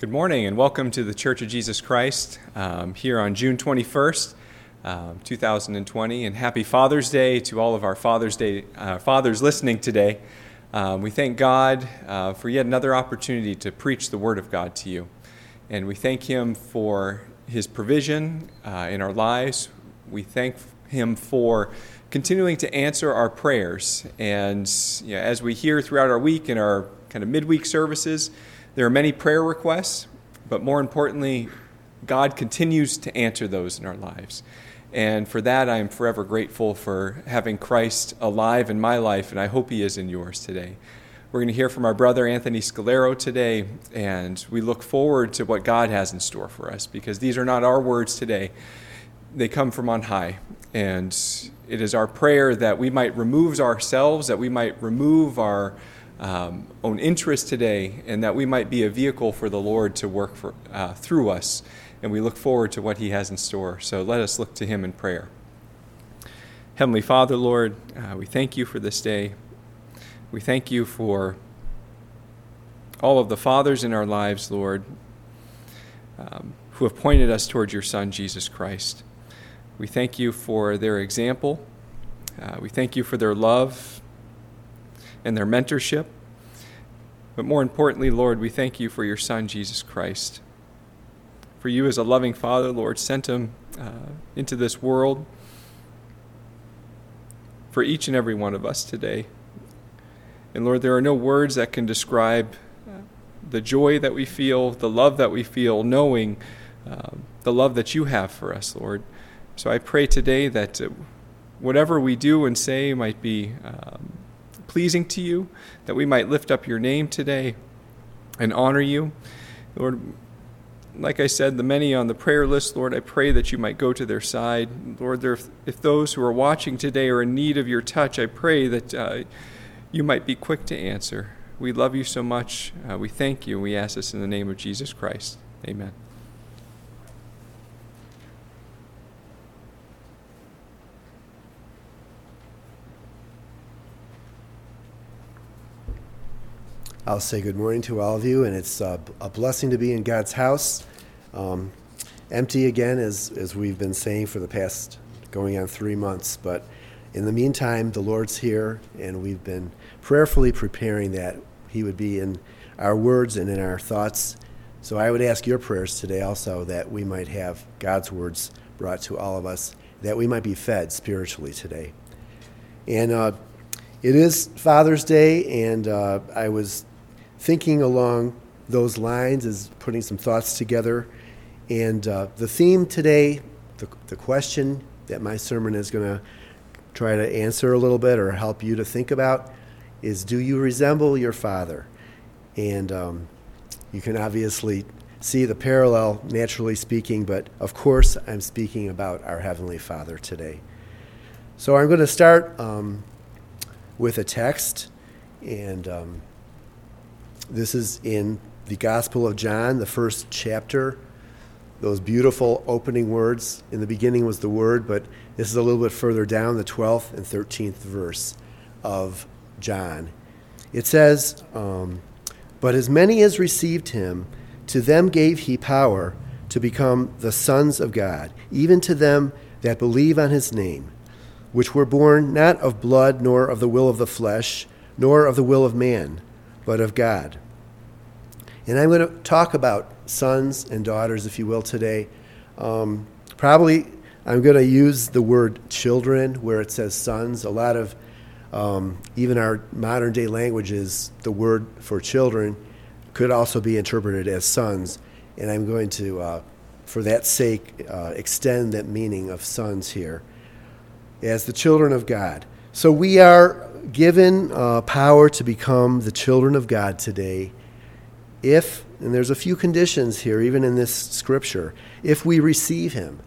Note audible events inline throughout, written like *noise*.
Good morning and welcome to the Church of Jesus Christ um, here on June 21st, um, 2020. And happy Father's Day to all of our Father's Day uh, fathers listening today. Um, we thank God uh, for yet another opportunity to preach the Word of God to you. And we thank Him for His provision uh, in our lives. We thank Him for continuing to answer our prayers. And you know, as we hear throughout our week in our kind of midweek services, there are many prayer requests, but more importantly, God continues to answer those in our lives. And for that, I am forever grateful for having Christ alive in my life, and I hope he is in yours today. We're going to hear from our brother Anthony Scolaro today, and we look forward to what God has in store for us because these are not our words today. They come from on high. And it is our prayer that we might remove ourselves, that we might remove our um, own interest today, and that we might be a vehicle for the Lord to work for, uh, through us. And we look forward to what He has in store. So let us look to Him in prayer. Heavenly Father, Lord, uh, we thank you for this day. We thank you for all of the fathers in our lives, Lord, um, who have pointed us towards your Son, Jesus Christ. We thank you for their example. Uh, we thank you for their love and their mentorship. But more importantly, Lord, we thank you for your Son, Jesus Christ. For you, as a loving Father, Lord, sent him uh, into this world for each and every one of us today. And Lord, there are no words that can describe uh, the joy that we feel, the love that we feel, knowing uh, the love that you have for us, Lord. So I pray today that uh, whatever we do and say might be um, pleasing to you, that we might lift up your name today and honor you. Lord, like I said, the many on the prayer list, Lord, I pray that you might go to their side. Lord, if those who are watching today are in need of your touch, I pray that uh, you might be quick to answer. We love you so much. Uh, we thank you. We ask this in the name of Jesus Christ. Amen. I'll say good morning to all of you, and it's a, a blessing to be in God's house. Um, empty again, as, as we've been saying for the past going on three months. But in the meantime, the Lord's here, and we've been prayerfully preparing that He would be in our words and in our thoughts. So I would ask your prayers today also that we might have God's words brought to all of us, that we might be fed spiritually today. And uh, it is Father's Day, and uh, I was thinking along those lines is putting some thoughts together. And uh, the theme today, the, the question that my sermon is going to try to answer a little bit or help you to think about is Do you resemble your father? And um, you can obviously see the parallel, naturally speaking, but of course, I'm speaking about our Heavenly Father today. So I'm going to start um, with a text, and um, this is in the Gospel of John, the first chapter. Those beautiful opening words. In the beginning was the Word, but this is a little bit further down, the 12th and 13th verse of John. It says, um, But as many as received him, to them gave he power to become the sons of God, even to them that believe on his name, which were born not of blood, nor of the will of the flesh, nor of the will of man but of God. And I'm going to talk about sons and daughters, if you will, today. Um, probably I'm going to use the word children where it says sons. A lot of um, even our modern day languages, the word for children could also be interpreted as sons. And I'm going to, uh, for that sake, uh, extend that meaning of sons here as the children of God. So we are given uh, power to become the children of God today if, and there's a few conditions here, even in this scripture, if we receive Him.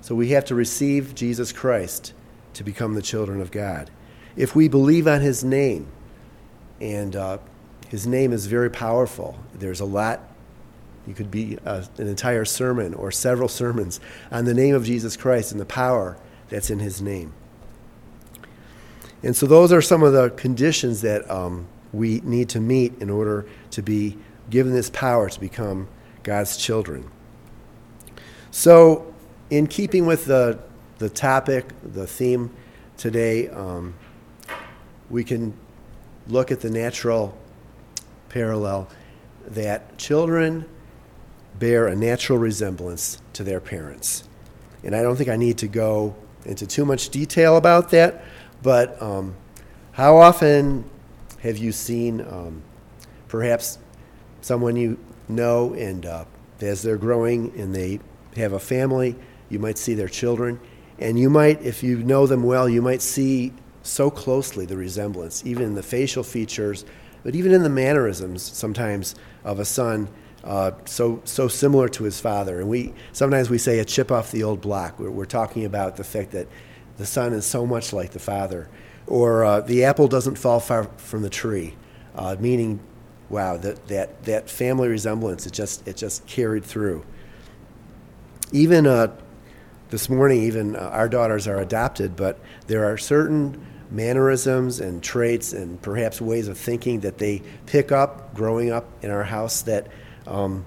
So we have to receive Jesus Christ to become the children of God. If we believe on His name, and uh, His name is very powerful, there's a lot. You could be uh, an entire sermon or several sermons on the name of Jesus Christ and the power that's in His name. And so those are some of the conditions that um, we need to meet in order to be given this power to become God's children. So, in keeping with the, the topic, the theme today, um, we can look at the natural parallel that children bear a natural resemblance to their parents. And I don't think I need to go into too much detail about that, but um, how often have you seen um, perhaps someone you know and uh, as they're growing and they have a family, you might see their children, and you might, if you know them well, you might see so closely the resemblance, even in the facial features, but even in the mannerisms sometimes of a son. Uh, so so similar to his father, and we sometimes we say a chip off the old block. We're, we're talking about the fact that the son is so much like the father, or uh, the apple doesn't fall far from the tree, uh, meaning, wow, that, that that family resemblance it just it just carried through. Even uh, this morning, even uh, our daughters are adopted, but there are certain mannerisms and traits and perhaps ways of thinking that they pick up growing up in our house that um,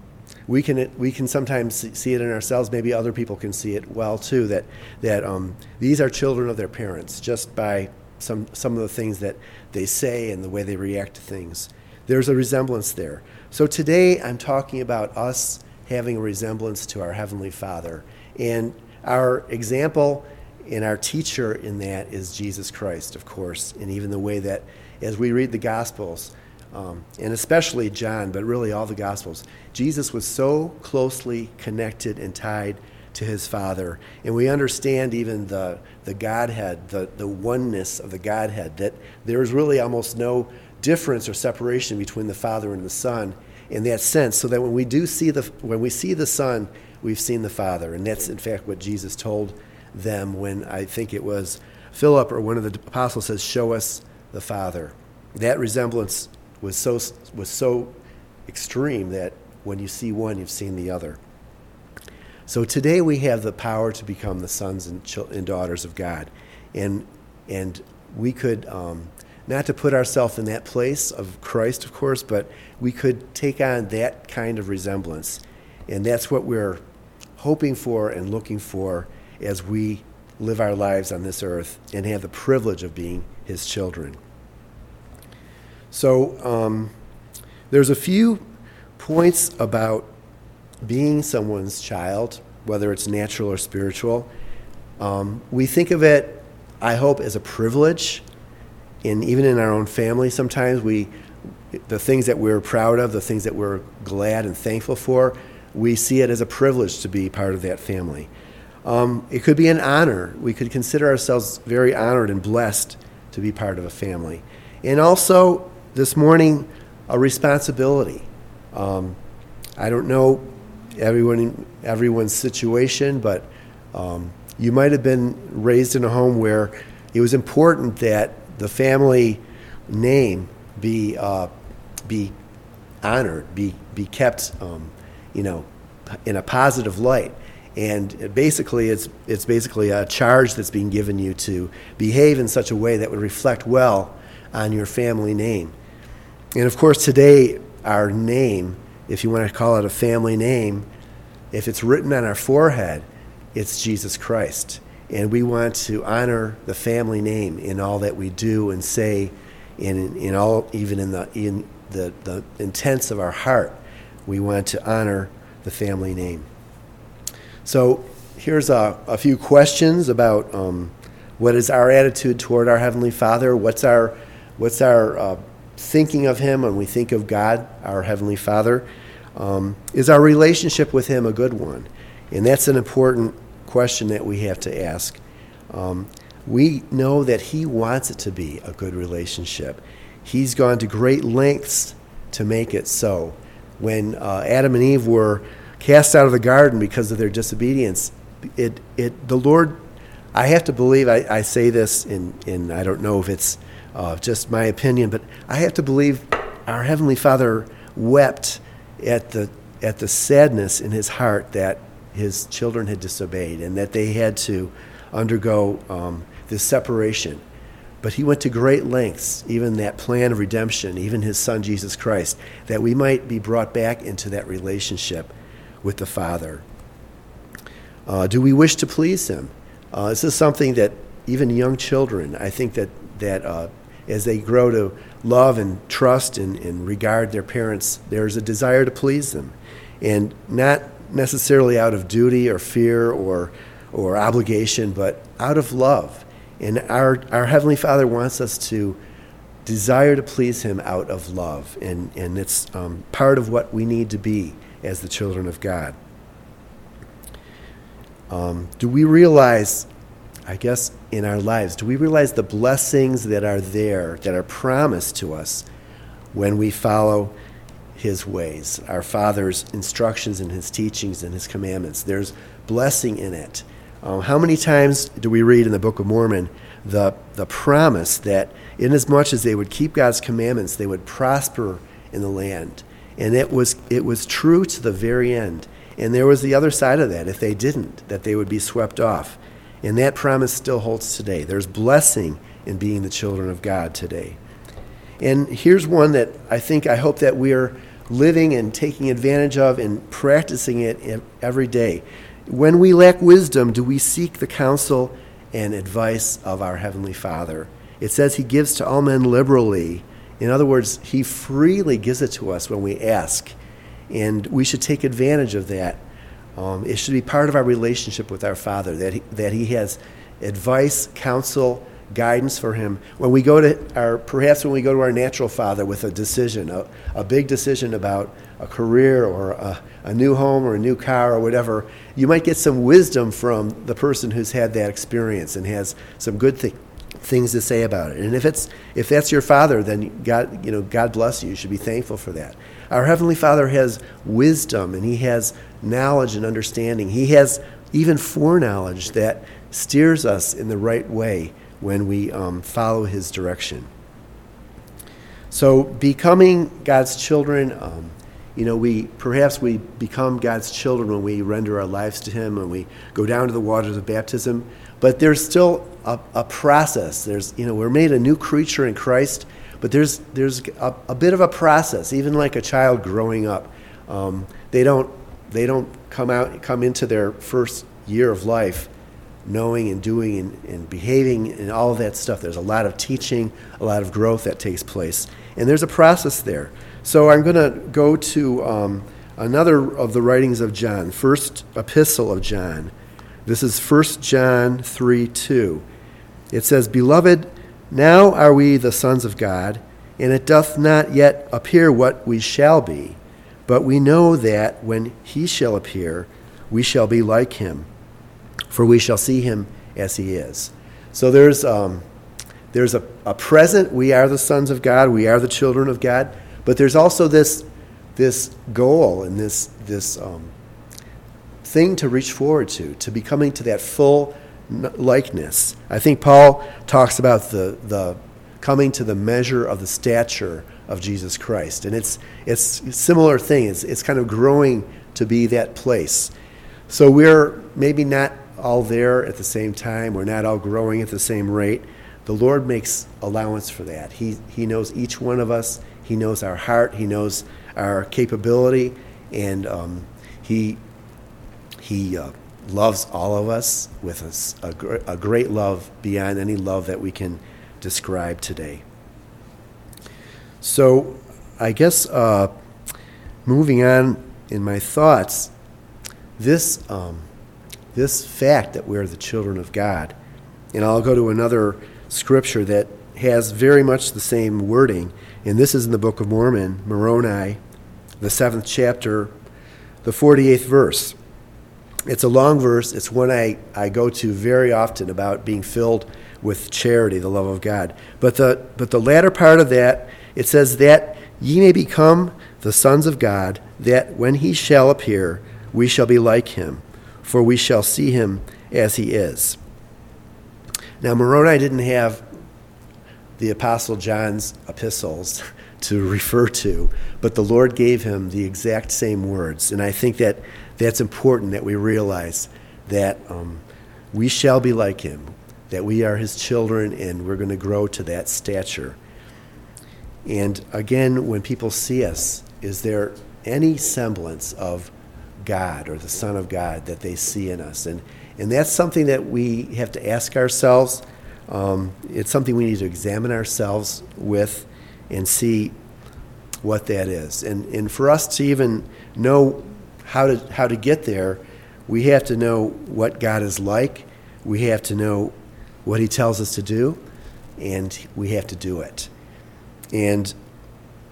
we can we can sometimes see it in ourselves. Maybe other people can see it well too. That that um, these are children of their parents just by some some of the things that they say and the way they react to things. There's a resemblance there. So today I'm talking about us having a resemblance to our heavenly Father, and our example and our teacher in that is Jesus Christ, of course, and even the way that as we read the Gospels, um, and especially John, but really all the Gospels, Jesus was so closely connected and tied to his Father. And we understand even the, the Godhead, the, the oneness of the Godhead, that there is really almost no difference or separation between the Father and the Son in that sense, so that when we do see the, when we see the Son, we've seen the Father. And that's in fact what Jesus told them when I think it was Philip or one of the apostles says, Show us the Father. That resemblance was so, was so extreme that when you see one, you've seen the other. So today we have the power to become the sons and, ch- and daughters of God. And, and we could, um, not to put ourselves in that place of Christ, of course, but we could take on that kind of resemblance. And that's what we're hoping for and looking for as we live our lives on this earth and have the privilege of being His children. So, um, there's a few points about being someone's child, whether it's natural or spiritual. Um, we think of it, I hope, as a privilege. And even in our own family, sometimes we, the things that we're proud of, the things that we're glad and thankful for, we see it as a privilege to be part of that family. Um, it could be an honor. We could consider ourselves very honored and blessed to be part of a family. And also, this morning, a responsibility. Um, I don't know everyone everyone's situation, but um, you might have been raised in a home where it was important that the family name be uh, be honored, be be kept, um, you know, in a positive light. And basically, it's it's basically a charge that's being given you to behave in such a way that would reflect well on your family name. And of course, today our name if you want to call it a family name, if it's written on our forehead, it's Jesus Christ. And we want to honor the family name in all that we do and say, in, in all, even in the, in the, the intents of our heart. We want to honor the family name. So here's a, a few questions about um, what is our attitude toward our Heavenly Father? What's our, what's our uh, thinking of Him when we think of God, our Heavenly Father? Um, is our relationship with Him a good one? And that's an important question that we have to ask. Um, we know that He wants it to be a good relationship. He's gone to great lengths to make it so. When uh, Adam and Eve were cast out of the garden because of their disobedience, it, it, the Lord, I have to believe, I, I say this, and, I don't know if it's uh, just my opinion, but I have to believe our Heavenly Father wept at the, at the sadness in his heart that his children had disobeyed and that they had to undergo um, this separation. But he went to great lengths, even that plan of redemption, even his son Jesus Christ, that we might be brought back into that relationship with the Father. Uh, do we wish to please Him? Uh, this is something that even young children, I think that, that uh, as they grow to love and trust and, and regard their parents, there's a desire to please them. And not necessarily out of duty or fear or, or obligation, but out of love. And our, our Heavenly Father wants us to desire to please Him out of love. And, and it's um, part of what we need to be as the children of God. Um, do we realize, I guess, in our lives, do we realize the blessings that are there, that are promised to us when we follow His ways, our Father's instructions and His teachings and His commandments? There's blessing in it. Um, how many times do we read in the Book of Mormon the, the promise that, inasmuch as they would keep God's commandments, they would prosper in the land? And it was, it was true to the very end. And there was the other side of that. If they didn't, that they would be swept off. And that promise still holds today. There's blessing in being the children of God today. And here's one that I think I hope that we're living and taking advantage of and practicing it every day. When we lack wisdom, do we seek the counsel and advice of our Heavenly Father? It says He gives to all men liberally. In other words, He freely gives it to us when we ask. And we should take advantage of that. Um, it should be part of our relationship with our Father that he, that he has advice, counsel, guidance for him. When we go to our, perhaps when we go to our natural father with a decision, a, a big decision about a career or a, a, new home or a new car or whatever, you might get some wisdom from the person who's had that experience and has some good th- things to say about it. And if it's if that's your father, then God, you know, God bless you. You should be thankful for that. Our Heavenly Father has wisdom and He has knowledge and understanding. He has even foreknowledge that steers us in the right way when we um, follow His direction. So, becoming God's children, um, you know, we perhaps we become God's children when we render our lives to Him, when we go down to the waters of baptism. But there's still a, a process. There's, you know, we're made a new creature in Christ but there's, there's a, a bit of a process, even like a child growing up. Um, they, don't, they don't come out, come into their first year of life knowing and doing and, and behaving and all of that stuff. There's a lot of teaching, a lot of growth that takes place. And there's a process there. So I'm going to go to um, another of the writings of John, first epistle of John. This is 1 John 3 2. It says, Beloved, now are we the sons of God, and it doth not yet appear what we shall be, but we know that when he shall appear, we shall be like him, for we shall see him as he is. So there's, um, there's a, a present, we are the sons of God, we are the children of God, but there's also this, this goal and this, this um, thing to reach forward to, to becoming to that full likeness. I think Paul talks about the, the coming to the measure of the stature of Jesus Christ. And it's, it's a similar thing. It's, it's kind of growing to be that place. So we're maybe not all there at the same time. We're not all growing at the same rate. The Lord makes allowance for that. He, he knows each one of us. He knows our heart. He knows our capability. And um, He, he uh, loves all of us with a, a, a great love beyond any love that we can describe today. So, I guess uh, moving on in my thoughts, this, um, this fact that we're the children of God, and I'll go to another scripture that has very much the same wording, and this is in the Book of Mormon, Moroni, the seventh chapter, the 48th verse. It's a long verse. It's one I, I go to very often about being filled with charity, the love of God. But the, but the latter part of that, it says, That ye may become the sons of God, that when he shall appear, we shall be like him, for we shall see him as he is. Now, Moroni didn't have the Apostle John's epistles *laughs* to refer to, but the Lord gave him the exact same words. And I think that that's important that we realize that um, we shall be like him, that we are his children, and we're going to grow to that stature. And again, when people see us, is there any semblance of God or the Son of God that they see in us. And, and that's something that we have to ask ourselves. Um, it's something we need to examine ourselves with and see what that is. And, and for us to even know how to, how to get there, we have to know what God is like. We have to know what He tells us to do, and we have to do it. And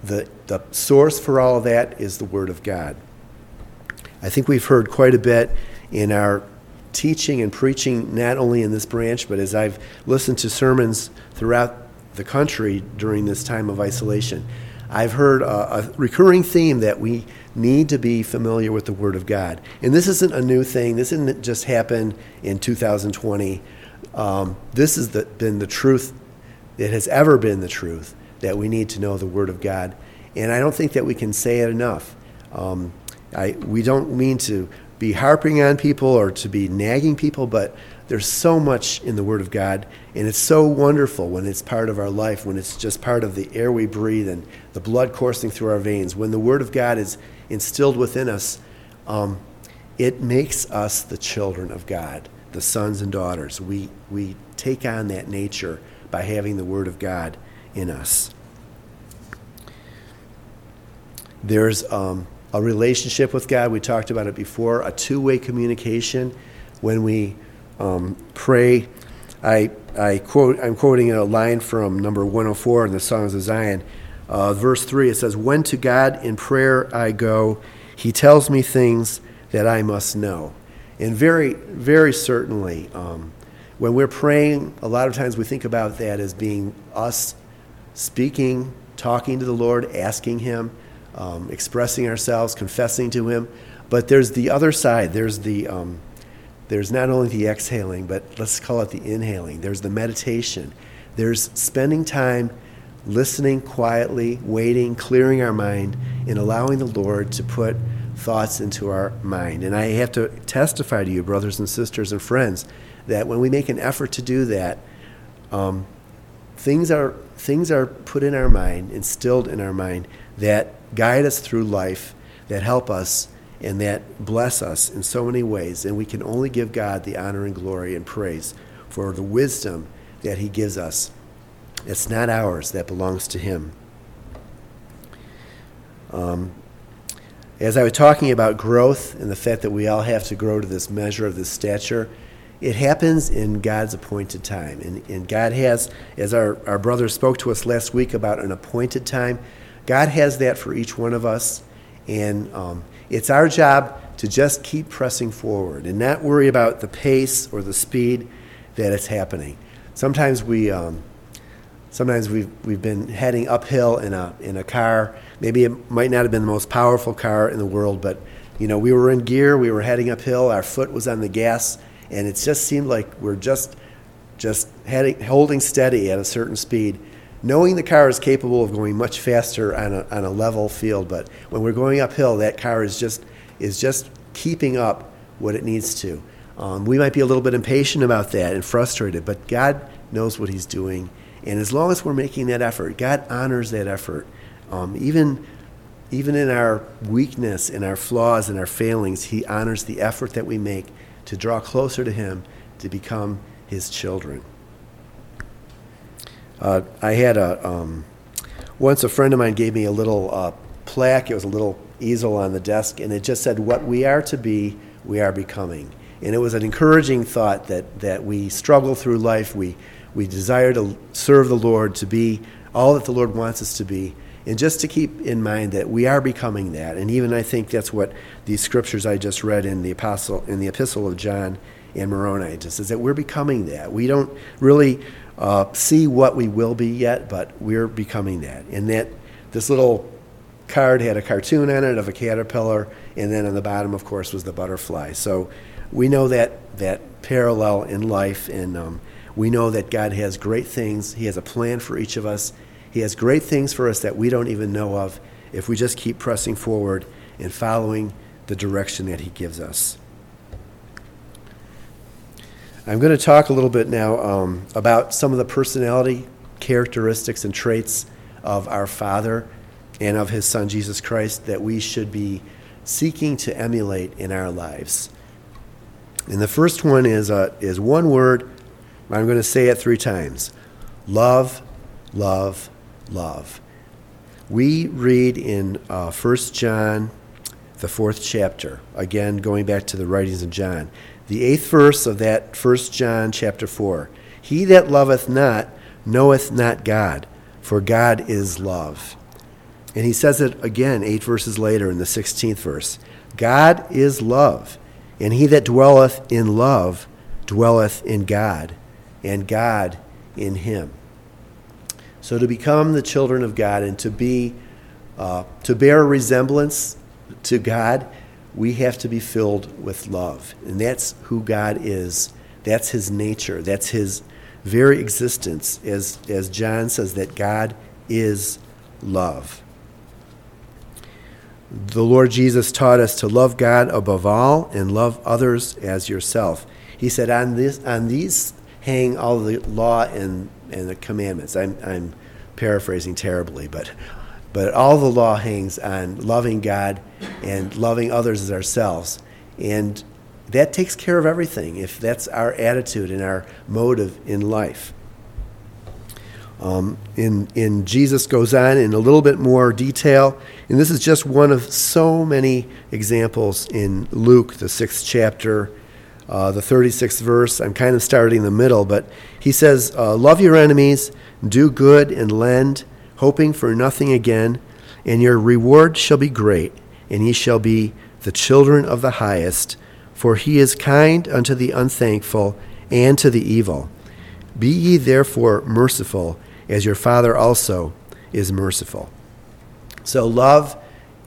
the, the source for all of that is the Word of God. I think we've heard quite a bit in our teaching and preaching, not only in this branch, but as I've listened to sermons throughout the country during this time of isolation. I've heard a, a, recurring theme that we need to be familiar with the Word of God. And this isn't a new thing, this didn't just happen in 2020. Um, this has the, been the truth, it has ever been the truth that we need to know the Word of God. And I don't think that we can say it enough. Um, I, we don't mean to be harping on people or to be nagging people, but there's so much in the Word of God, and it's so wonderful when it's part of our life, when it's just part of the air we breathe and the blood coursing through our veins. When the Word of God is instilled within us, um, it makes us the children of God, the sons and daughters. We, we take on that nature by having the Word of God in us. There's um, a relationship with God. We talked about it before, a two way communication when we um, pray. I, I quote, I'm quoting a line from number 104 in the Songs of Zion. Uh, verse 3, it says, When to God in prayer I go, he tells me things that I must know. And very, very certainly, um, when we're praying, a lot of times we think about that as being us speaking, talking to the Lord, asking Him, um, expressing ourselves, confessing to Him. But there's the other side. There's the um, there's not only the exhaling, but let's call it the inhaling. There's the meditation. There's spending time listening quietly, waiting, clearing our mind, and allowing the Lord to put thoughts into our mind. And I have to testify to you, brothers and sisters and friends, that when we make an effort to do that, um, things are things are put in our mind, instilled in our mind that guide us through life, that help us and that bless us in so many ways. And we can only give God the honor and glory and praise for the wisdom that He gives us. It's not ours, that belongs to Him. Um, as I was talking about growth and the fact that we all have to grow to this measure of this stature, it happens in God's appointed time. And, and God has, as our, our brother spoke to us last week about an appointed time, God has that for each one of us. And um, it's our job to just keep pressing forward and not worry about the pace or the speed that it's happening. Sometimes we, um, sometimes we've, we've been heading uphill in a, in a car. Maybe it might not have been the most powerful car in the world, but you know, we were in gear, we were heading uphill, our foot was on the gas, and it just seemed like we're just, just heading, holding steady at a certain speed knowing the car is capable of going much faster on a, on a level field, but when we're going uphill, that car is just is just keeping up what it needs to. Um, we might be a little bit impatient about that and frustrated, but God knows what He's doing, and as long as we're making that effort, God honors that effort. Um, even even in our weakness, in our flaws, and our failings, He honors the effort that we make to draw closer to Him, to become His children. Uh, I had a um, once a friend of mine gave me a little uh, plaque. It was a little easel on the desk, and it just said, "What we are to be, we are becoming." And it was an encouraging thought that that we struggle through life. We we desire to serve the Lord, to be all that the Lord wants us to be, and just to keep in mind that we are becoming that. And even I think that's what these scriptures I just read in the apostle in the epistle of John and Moroni just is that we're becoming that. We don't really uh, see what we will be yet, but we're becoming that. And that this little card had a cartoon on it of a caterpillar, and then on the bottom, of course, was the butterfly. So we know that that parallel in life, and um, we know that God has great things. He has a plan for each of us. He has great things for us that we don't even know of if we just keep pressing forward and following the direction that He gives us. I'm going to talk a little bit now um, about some of the personality characteristics and traits of our Father and of His Son Jesus Christ that we should be seeking to emulate in our lives. And the first one is, uh, is one word. I'm going to say it three times love, love, love. We read in uh, 1 John, the fourth chapter, again going back to the writings of John, the eighth verse of that 1 John chapter 4. He that loveth not knoweth not God, for God is love. And he says it again eight verses later in the 16th verse God is love, and he that dwelleth in love dwelleth in God, and God in him. So to become the children of God and to be uh, to bear a resemblance to God, we have to be filled with love, and that's who God is. That's His nature. That's His very existence. As as John says, that God is love. The Lord Jesus taught us to love God above all and love others as yourself. He said, "On this, on these hang all the law and and the commandments. I'm, I'm paraphrasing terribly, but, but all the law hangs on loving God and loving others as ourselves. And that takes care of everything if that's our attitude and our motive in life. Um, in, in Jesus goes on in a little bit more detail, and this is just one of so many examples in Luke, the sixth chapter, uh, the 36th verse. I'm kind of starting in the middle, but he says, uh, Love your enemies, do good, and lend, hoping for nothing again, and your reward shall be great, and ye shall be the children of the highest, for he is kind unto the unthankful and to the evil. Be ye therefore merciful, as your Father also is merciful. So, love,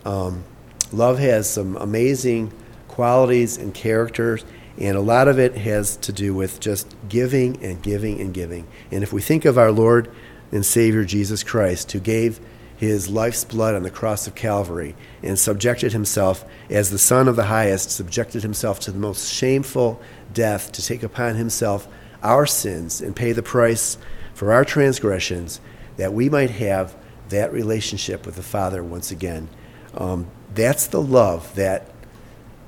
um, love has some amazing qualities and characters and a lot of it has to do with just giving and giving and giving. And if we think of our Lord and Savior Jesus Christ, who gave his life's blood on the cross of Calvary and subjected himself as the Son of the highest, subjected himself to the most shameful death to take upon himself our sins and pay the price for our transgressions, that we might have that relationship with the Father once again. Um, that's the love that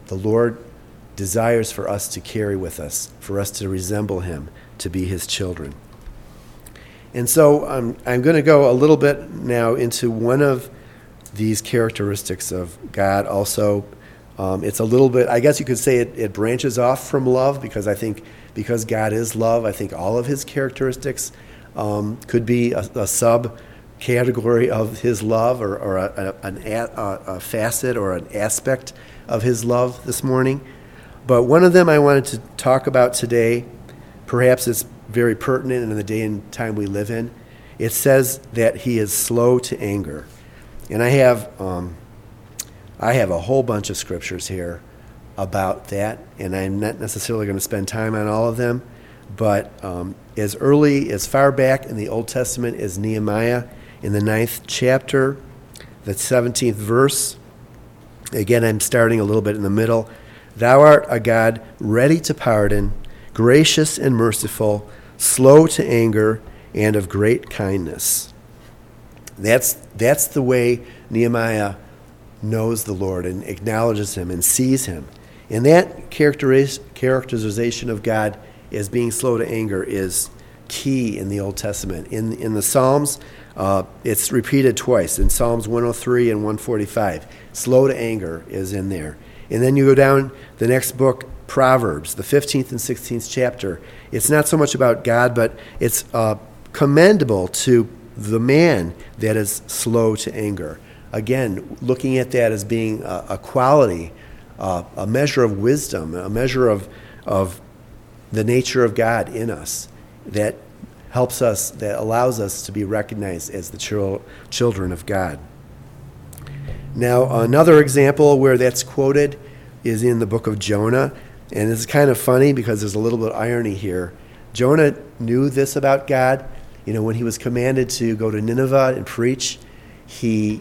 the Lord desires for us to carry with us, for us to resemble him, to be his children. And so um, I'm going to go a little bit now into one of these characteristics of God also. Um, it's a little bit, I guess you could say it, it branches off from love because I think because God is love, I think all of his characteristics um, could be a, a sub category of his love or, or a, a, a, a facet or an aspect of his love this morning. But one of them I wanted to talk about today, perhaps it's very pertinent in the day and time we live in. It says that he is slow to anger. And I have, um, I have a whole bunch of scriptures here about that, and I'm not necessarily going to spend time on all of them. But um, as early, as far back in the Old Testament as Nehemiah, in the ninth chapter, the 17th verse, again, I'm starting a little bit in the middle. Thou art a God ready to pardon, gracious and merciful, slow to anger, and of great kindness. That's, that's the way Nehemiah knows the Lord and acknowledges him and sees him. And that characterization of God as being slow to anger is key in the Old Testament. In, in the Psalms, uh, it's repeated twice in Psalms 103 and 145. Slow to anger is in there. And then you go down the next book, Proverbs, the 15th and 16th chapter. It's not so much about God, but it's uh, commendable to the man that is slow to anger. Again, looking at that as being a, a quality, uh, a measure of wisdom, a measure of, of the nature of God in us that helps us, that allows us to be recognized as the chil- children of God. Now, another example where that's quoted is in the book of Jonah. And it's kind of funny because there's a little bit of irony here. Jonah knew this about God. You know, when he was commanded to go to Nineveh and preach, he,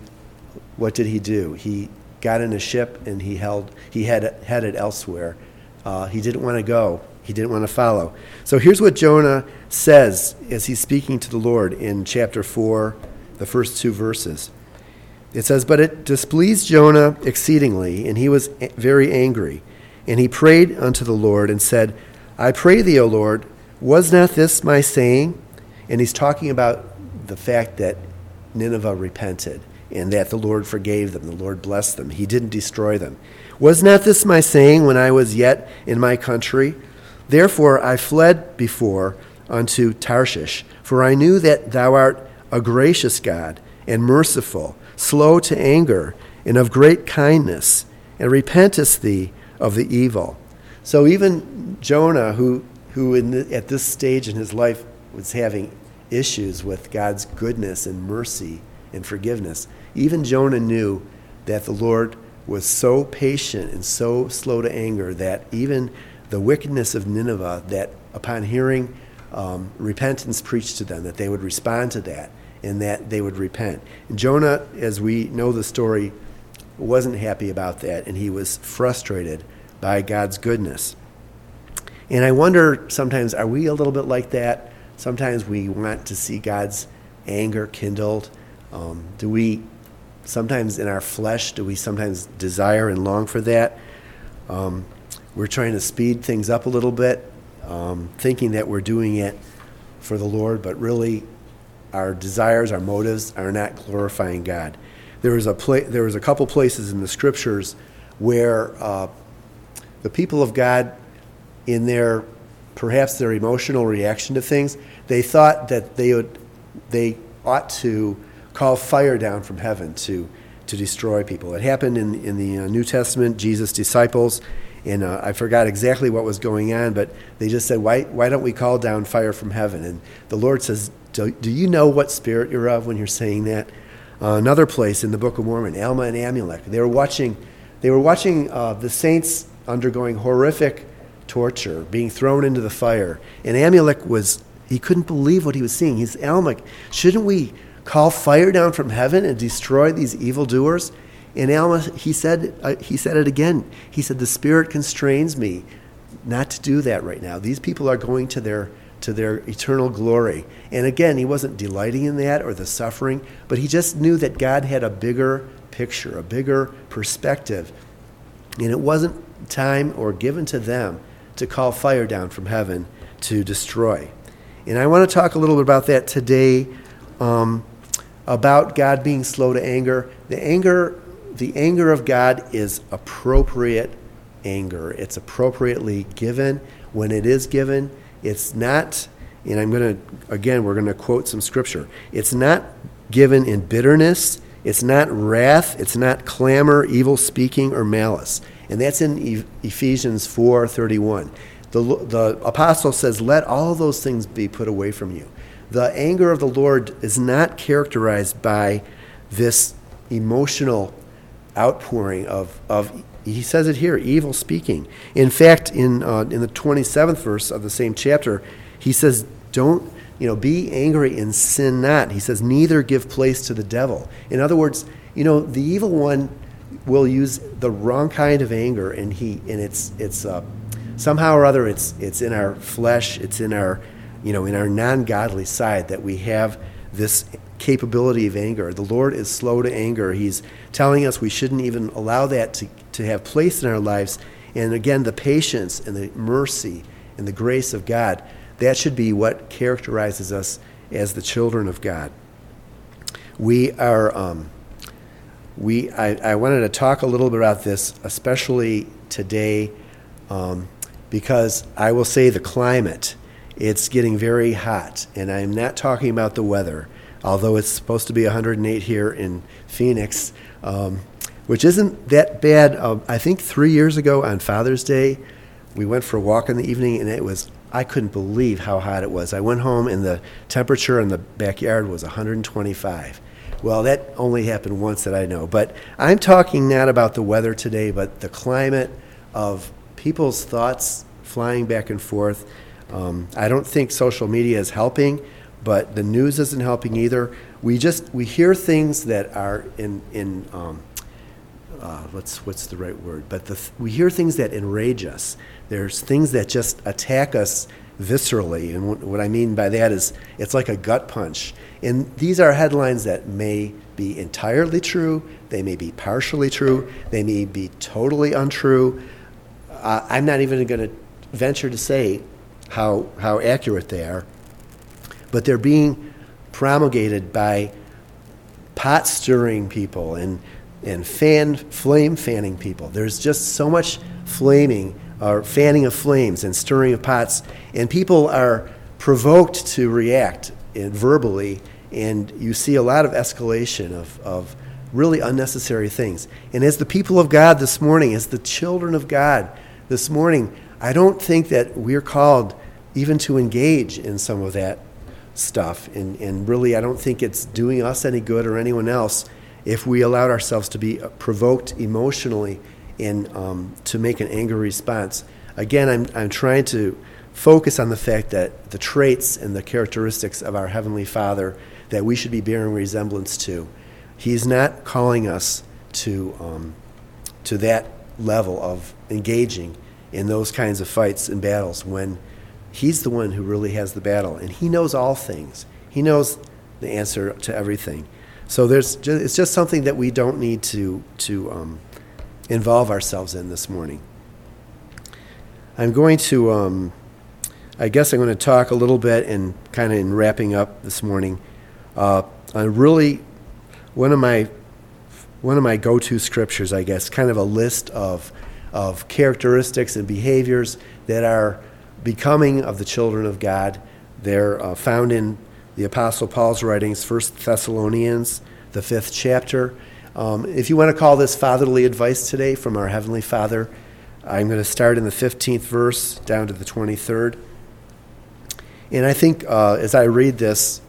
what did he do? He got in a ship and he held, he had headed elsewhere. Uh, he didn't want to go. He didn't want to follow. So here's what Jonah says as he's speaking to the Lord in chapter 4, the first two verses. It says, But it displeased Jonah exceedingly, and he was very angry. And he prayed unto the Lord and said, I pray thee, O Lord, was not this my saying? And he's talking about the fact that Nineveh repented and that the Lord forgave them, the Lord blessed them. He didn't destroy them. Was not this my saying when I was yet in my country? Therefore I fled before unto Tarshish, for I knew that thou art a gracious God and merciful, slow to anger, and of great kindness, and repentest thee of the evil. So even Jonah, who, who the, at this stage in his life was having issues with God's goodness and mercy and forgiveness, even Jonah knew that the Lord was so patient and so slow to anger that even the wickedness of Nineveh, that upon hearing um, repentance preached to them, that they would respond to that and that they would repent. Jonah, as we know the story, wasn't happy about that and he was frustrated by God's goodness. And I wonder sometimes, are we a little bit like that? Sometimes we want to see God's anger kindled. Um, do we sometimes in our flesh, do we sometimes desire and long for that? Um, we're trying to speed things up a little bit, um, thinking that we're doing it for the Lord, but really our desires, our motives are not glorifying God. There was a, pla- there was a couple places in the scriptures where uh, the people of God, in their perhaps their emotional reaction to things, they thought that they would they ought to call fire down from heaven to to destroy people. It happened in in the uh, New Testament. Jesus' disciples, and uh, I forgot exactly what was going on, but they just said, "Why why don't we call down fire from heaven?" And the Lord says, "Do, do you know what spirit you're of when you're saying that?" Uh, another place in the Book of Mormon, Alma and Amulek, they were watching they were watching uh, the saints undergoing horrific torture, being thrown into the fire. And Amulek was, he couldn't believe what he was seeing. He's, Alma, shouldn't we call fire down from heaven and destroy these evildoers? And Alma, he said, uh, he said it again. He said, the Spirit constrains me not to do that right now. These people are going to their to their eternal glory. And again, he wasn't delighting in that or the suffering, but he just knew that God had a bigger picture, a bigger perspective. And it wasn't time or given to them to call fire down from heaven to destroy. And I want to talk a little bit about that today um, about God being slow to anger. The anger, the anger of God is appropriate anger. It's appropriately given when it is given. It's not, and I'm going to, again, we're going to quote some scripture. It's not given in bitterness. It's not wrath. It's not clamor, evil speaking, or malice and that's in Ephesians 4:31. The, the apostle says, "Let all those things be put away from you." The anger of the Lord is not characterized by this emotional outpouring of, of he says it here, evil speaking. In fact, in, uh, in the 27th verse of the same chapter, he says, Don't, you know, be angry and sin not. He says, Neither give place to the devil. In other words, you know, the evil one will use the wrong kind of anger, and he and it's it's uh, somehow or other it's it's in our flesh, it's in our you know in our non-godly side that we have this capability of anger. The Lord is slow to anger. He's telling us we shouldn't even allow that to, to have place in our lives. And again, the patience and the mercy and the grace of God, that should be what characterizes us as the children of God. We are um, we I, I, wanted to talk a little bit about this, especially today, um, because I will say the climate. It's getting very hot, and I'm not talking about the weather, although it's supposed to be 108 here in Phoenix, um, which isn't that bad. Uh, I think three years ago on Father's Day, we went for a walk in the evening, and it was I couldn't believe how hot it was. I went home, and the temperature in the backyard was 125 well, that only happened once that I know. But I'm talking not about the weather today, but the climate of people's thoughts flying back and forth. Um, I don't think social media is helping, but the news isn't helping either. We just we hear things that are in in um, uh, what's what's the right word? But the, we hear things that enrage us. There's things that just attack us viscerally. And what I mean by that is it's like a gut punch. And these are headlines that may be entirely true, they may be partially true, they may be totally untrue. Uh, I'm not even going to venture to say how, how accurate they are, but they're being promulgated by pot stirring people and, and fan, flame fanning people. There's just so much flaming or fanning of flames and stirring of pots, and people are provoked to react eh, verbally, and you see a lot of escalation of, of really unnecessary things. And as the people of God this morning, as the children of God this morning, I don't think that we're called even to engage in some of that stuff. And, and really, I don't think it's doing us any good or anyone else if we allowed ourselves to be provoked emotionally and um, to make an angry response. Again, I'm, I'm trying to focus on the fact that the traits and the characteristics of our Heavenly Father that we should be bearing resemblance to. He's not calling us to, um, to that level of engaging in those kinds of fights and battles when He's the one who really has the battle, and He knows all things. He knows the answer to everything. So there's just, it's just something that we don't need to, to um, involve ourselves in this morning. I'm going to, um, I guess I'm going to talk a little bit and kind of in wrapping up this morning uh, really one of my one of my go-to scriptures, I guess, kind of a list of of characteristics and behaviors that are becoming of the children of God. They're uh, found in the Apostle Paul's writings, First Thessalonians, the fifth chapter. Um, if you want to call this fatherly advice today from our Heavenly Father, I'm going to start in the 15th verse down to the 23rd. And I think uh, as I read this,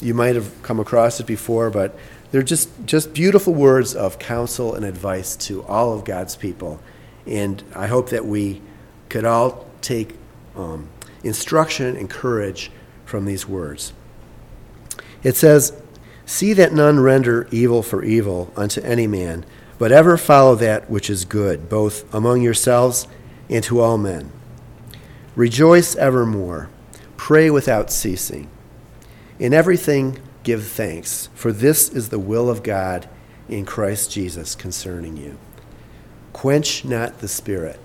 you might have come across it before, but they're just, just beautiful words of counsel and advice to all of God's people. And I hope that we could all take um, instruction and courage from these words. It says, See that none render evil for evil unto any man, but ever follow that which is good, both among yourselves and to all men. Rejoice evermore, pray without ceasing. In everything give thanks, for this is the will of God in Christ Jesus concerning you. Quench not the spirit,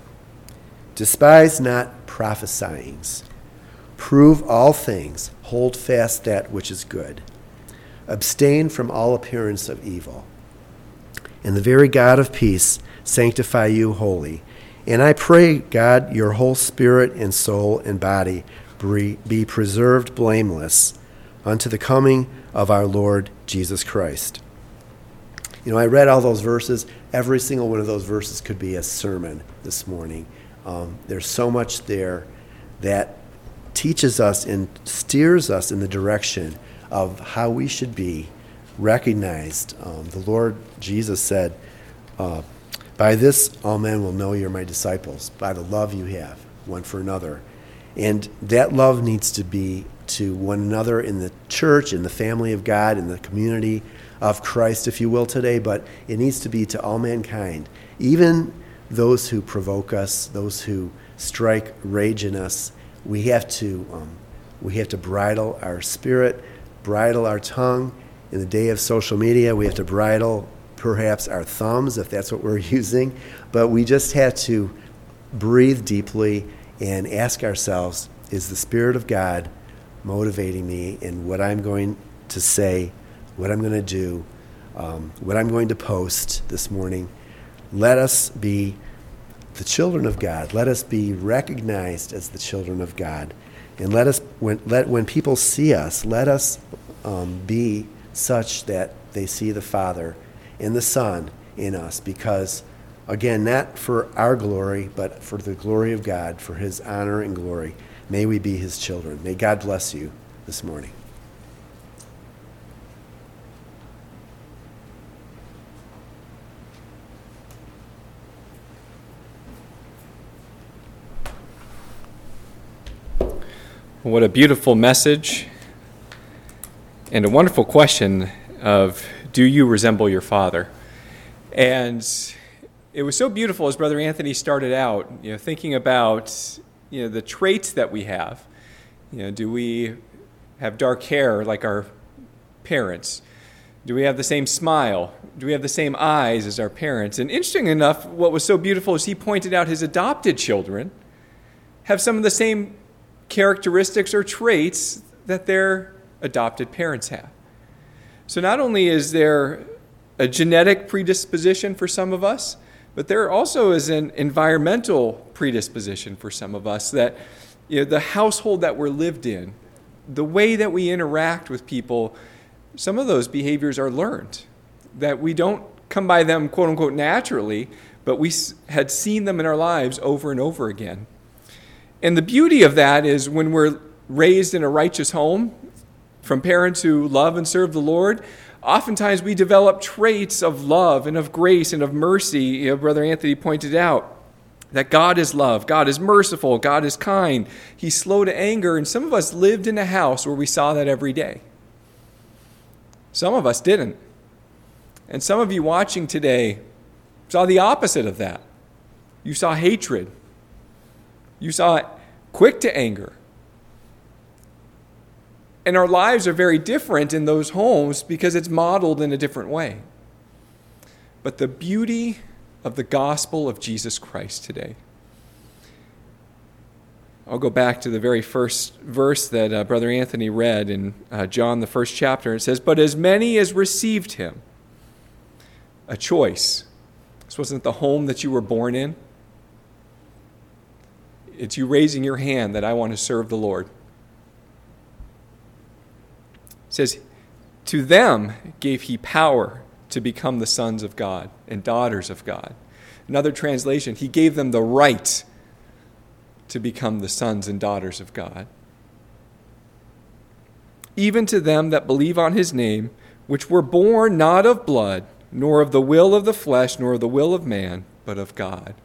despise not prophesyings. Prove all things, hold fast that which is good Abstain from all appearance of evil. And the very God of peace sanctify you wholly. And I pray, God, your whole spirit and soul and body be preserved blameless unto the coming of our Lord Jesus Christ. You know, I read all those verses. Every single one of those verses could be a sermon this morning. Um, there's so much there that teaches us and steers us in the direction of how we should be recognized. Um, the Lord Jesus said, uh, By this all men will know you're my disciples, by the love you have one for another. And that love needs to be to one another in the church, in the family of God, in the community of Christ, if you will, today, but it needs to be to all mankind, even those who provoke us, those who strike rage in us. We have to, um, we have to bridle our spirit bridle our tongue. In the day of social media, we have to bridle perhaps our thumbs if that's what we're *laughs* using. But we just have to breathe deeply and ask ourselves is the Spirit of God motivating me in what I'm going to say, what I'm going to do, um, what I'm going to post this morning? Let us be the children of God. Let us be recognized as the children of God. And let us, when, let, when people see us, let us um, be such that they see the Father and the Son in us because, again, not for our glory, but for the glory of God, for His honor and glory. May we be His children. May God bless you this morning. What a beautiful message and a wonderful question of do you resemble your father? And it was so beautiful as Brother Anthony started out, you know, thinking about you know the traits that we have. You know, do we have dark hair like our parents? Do we have the same smile? Do we have the same eyes as our parents? And interesting enough, what was so beautiful is he pointed out his adopted children have some of the same characteristics or traits that their adopted parents have. So not only is there a genetic predisposition for some of us, but there also is an environmental predisposition for some of us that you know, the household that we're lived in, the way that we interact with people, some of those behaviors are learned. That we don't come by them, quote unquote, naturally, but we had seen them in our lives over and over again. And the beauty of that is when we're raised in a righteous home from parents who love and serve the Lord, oftentimes we develop traits of love and of grace and of mercy. You know, Brother Anthony pointed out that God is love, God is merciful, God is kind, He's slow to anger. And some of us lived in a house where we saw that every day. Some of us didn't. And some of you watching today saw the opposite of that. You saw hatred. You saw quick to anger. And our lives are very different in those homes because it's modeled in a different way. But the beauty of the gospel of Jesus Christ today. I'll go back to the very first verse that uh, Brother Anthony read in uh, John, the first chapter. It says, But as many as received him, a choice. This wasn't the home that you were born in. It's you raising your hand that I want to serve the Lord says, To them gave he power to become the sons of God and daughters of God. Another translation, he gave them the right to become the sons and daughters of God. Even to them that believe on his name, which were born not of blood, nor of the will of the flesh, nor of the will of man, but of God.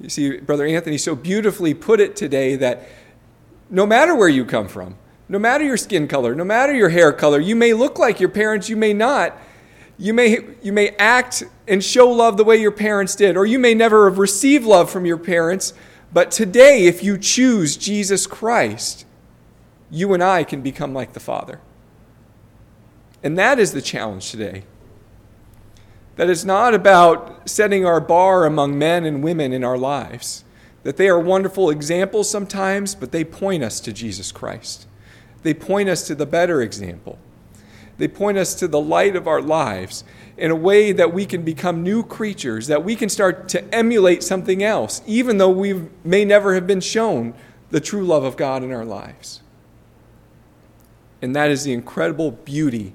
You see, Brother Anthony so beautifully put it today that no matter where you come from, no matter your skin color, no matter your hair color, you may look like your parents, you may not. You may, you may act and show love the way your parents did, or you may never have received love from your parents. But today, if you choose Jesus Christ, you and I can become like the Father. And that is the challenge today. That it's not about setting our bar among men and women in our lives, that they are wonderful examples sometimes, but they point us to Jesus Christ. They point us to the better example. They point us to the light of our lives in a way that we can become new creatures, that we can start to emulate something else, even though we may never have been shown the true love of God in our lives. And that is the incredible beauty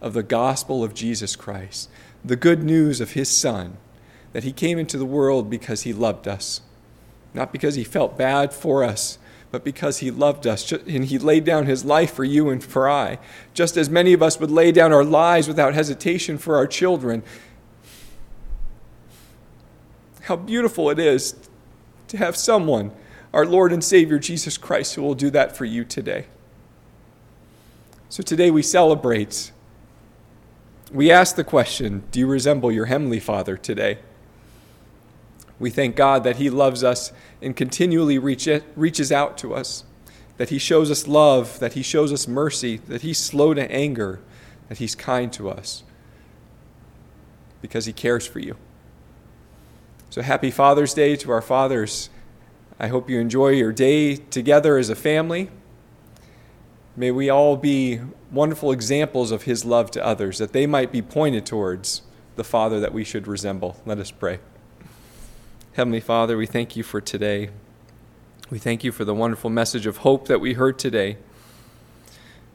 of the gospel of Jesus Christ, the good news of his Son, that he came into the world because he loved us, not because he felt bad for us, but because he loved us and he laid down his life for you and for I. Just as many of us would lay down our lives without hesitation for our children. How beautiful it is to have someone, our Lord and Savior Jesus Christ, who will do that for you today. So today we celebrate. We ask the question Do you resemble your Heavenly Father today? We thank God that He loves us and continually reach, reaches out to us, that He shows us love, that He shows us mercy, that He's slow to anger, that He's kind to us, because He cares for you. So happy Father's Day to our fathers. I hope you enjoy your day together as a family. May we all be wonderful examples of His love to others, that they might be pointed towards the Father that we should resemble. Let us pray. Heavenly Father, we thank you for today. We thank you for the wonderful message of hope that we heard today.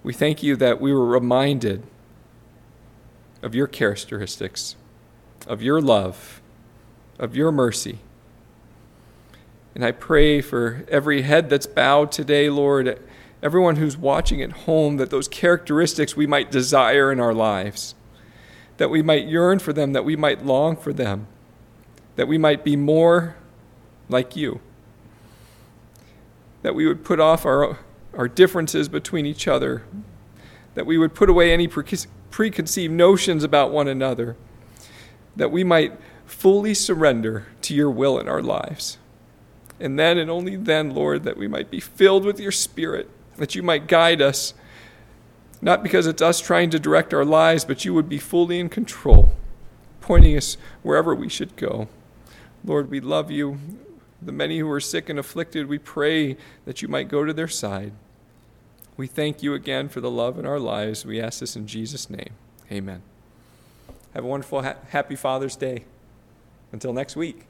We thank you that we were reminded of your characteristics, of your love, of your mercy. And I pray for every head that's bowed today, Lord, everyone who's watching at home, that those characteristics we might desire in our lives, that we might yearn for them, that we might long for them that we might be more like you. That we would put off our, our differences between each other. That we would put away any preconceived notions about one another. That we might fully surrender to your will in our lives. And then and only then, Lord, that we might be filled with your Spirit, that you might guide us, not because it's us trying to direct our lives, but you would be fully in control, pointing us wherever we should go. Lord, we love you. The many who are sick and afflicted, we pray that you might go to their side. We thank you again for the love in our lives. We ask this in Jesus' name. Amen. Have a wonderful, ha- happy Father's Day. Until next week.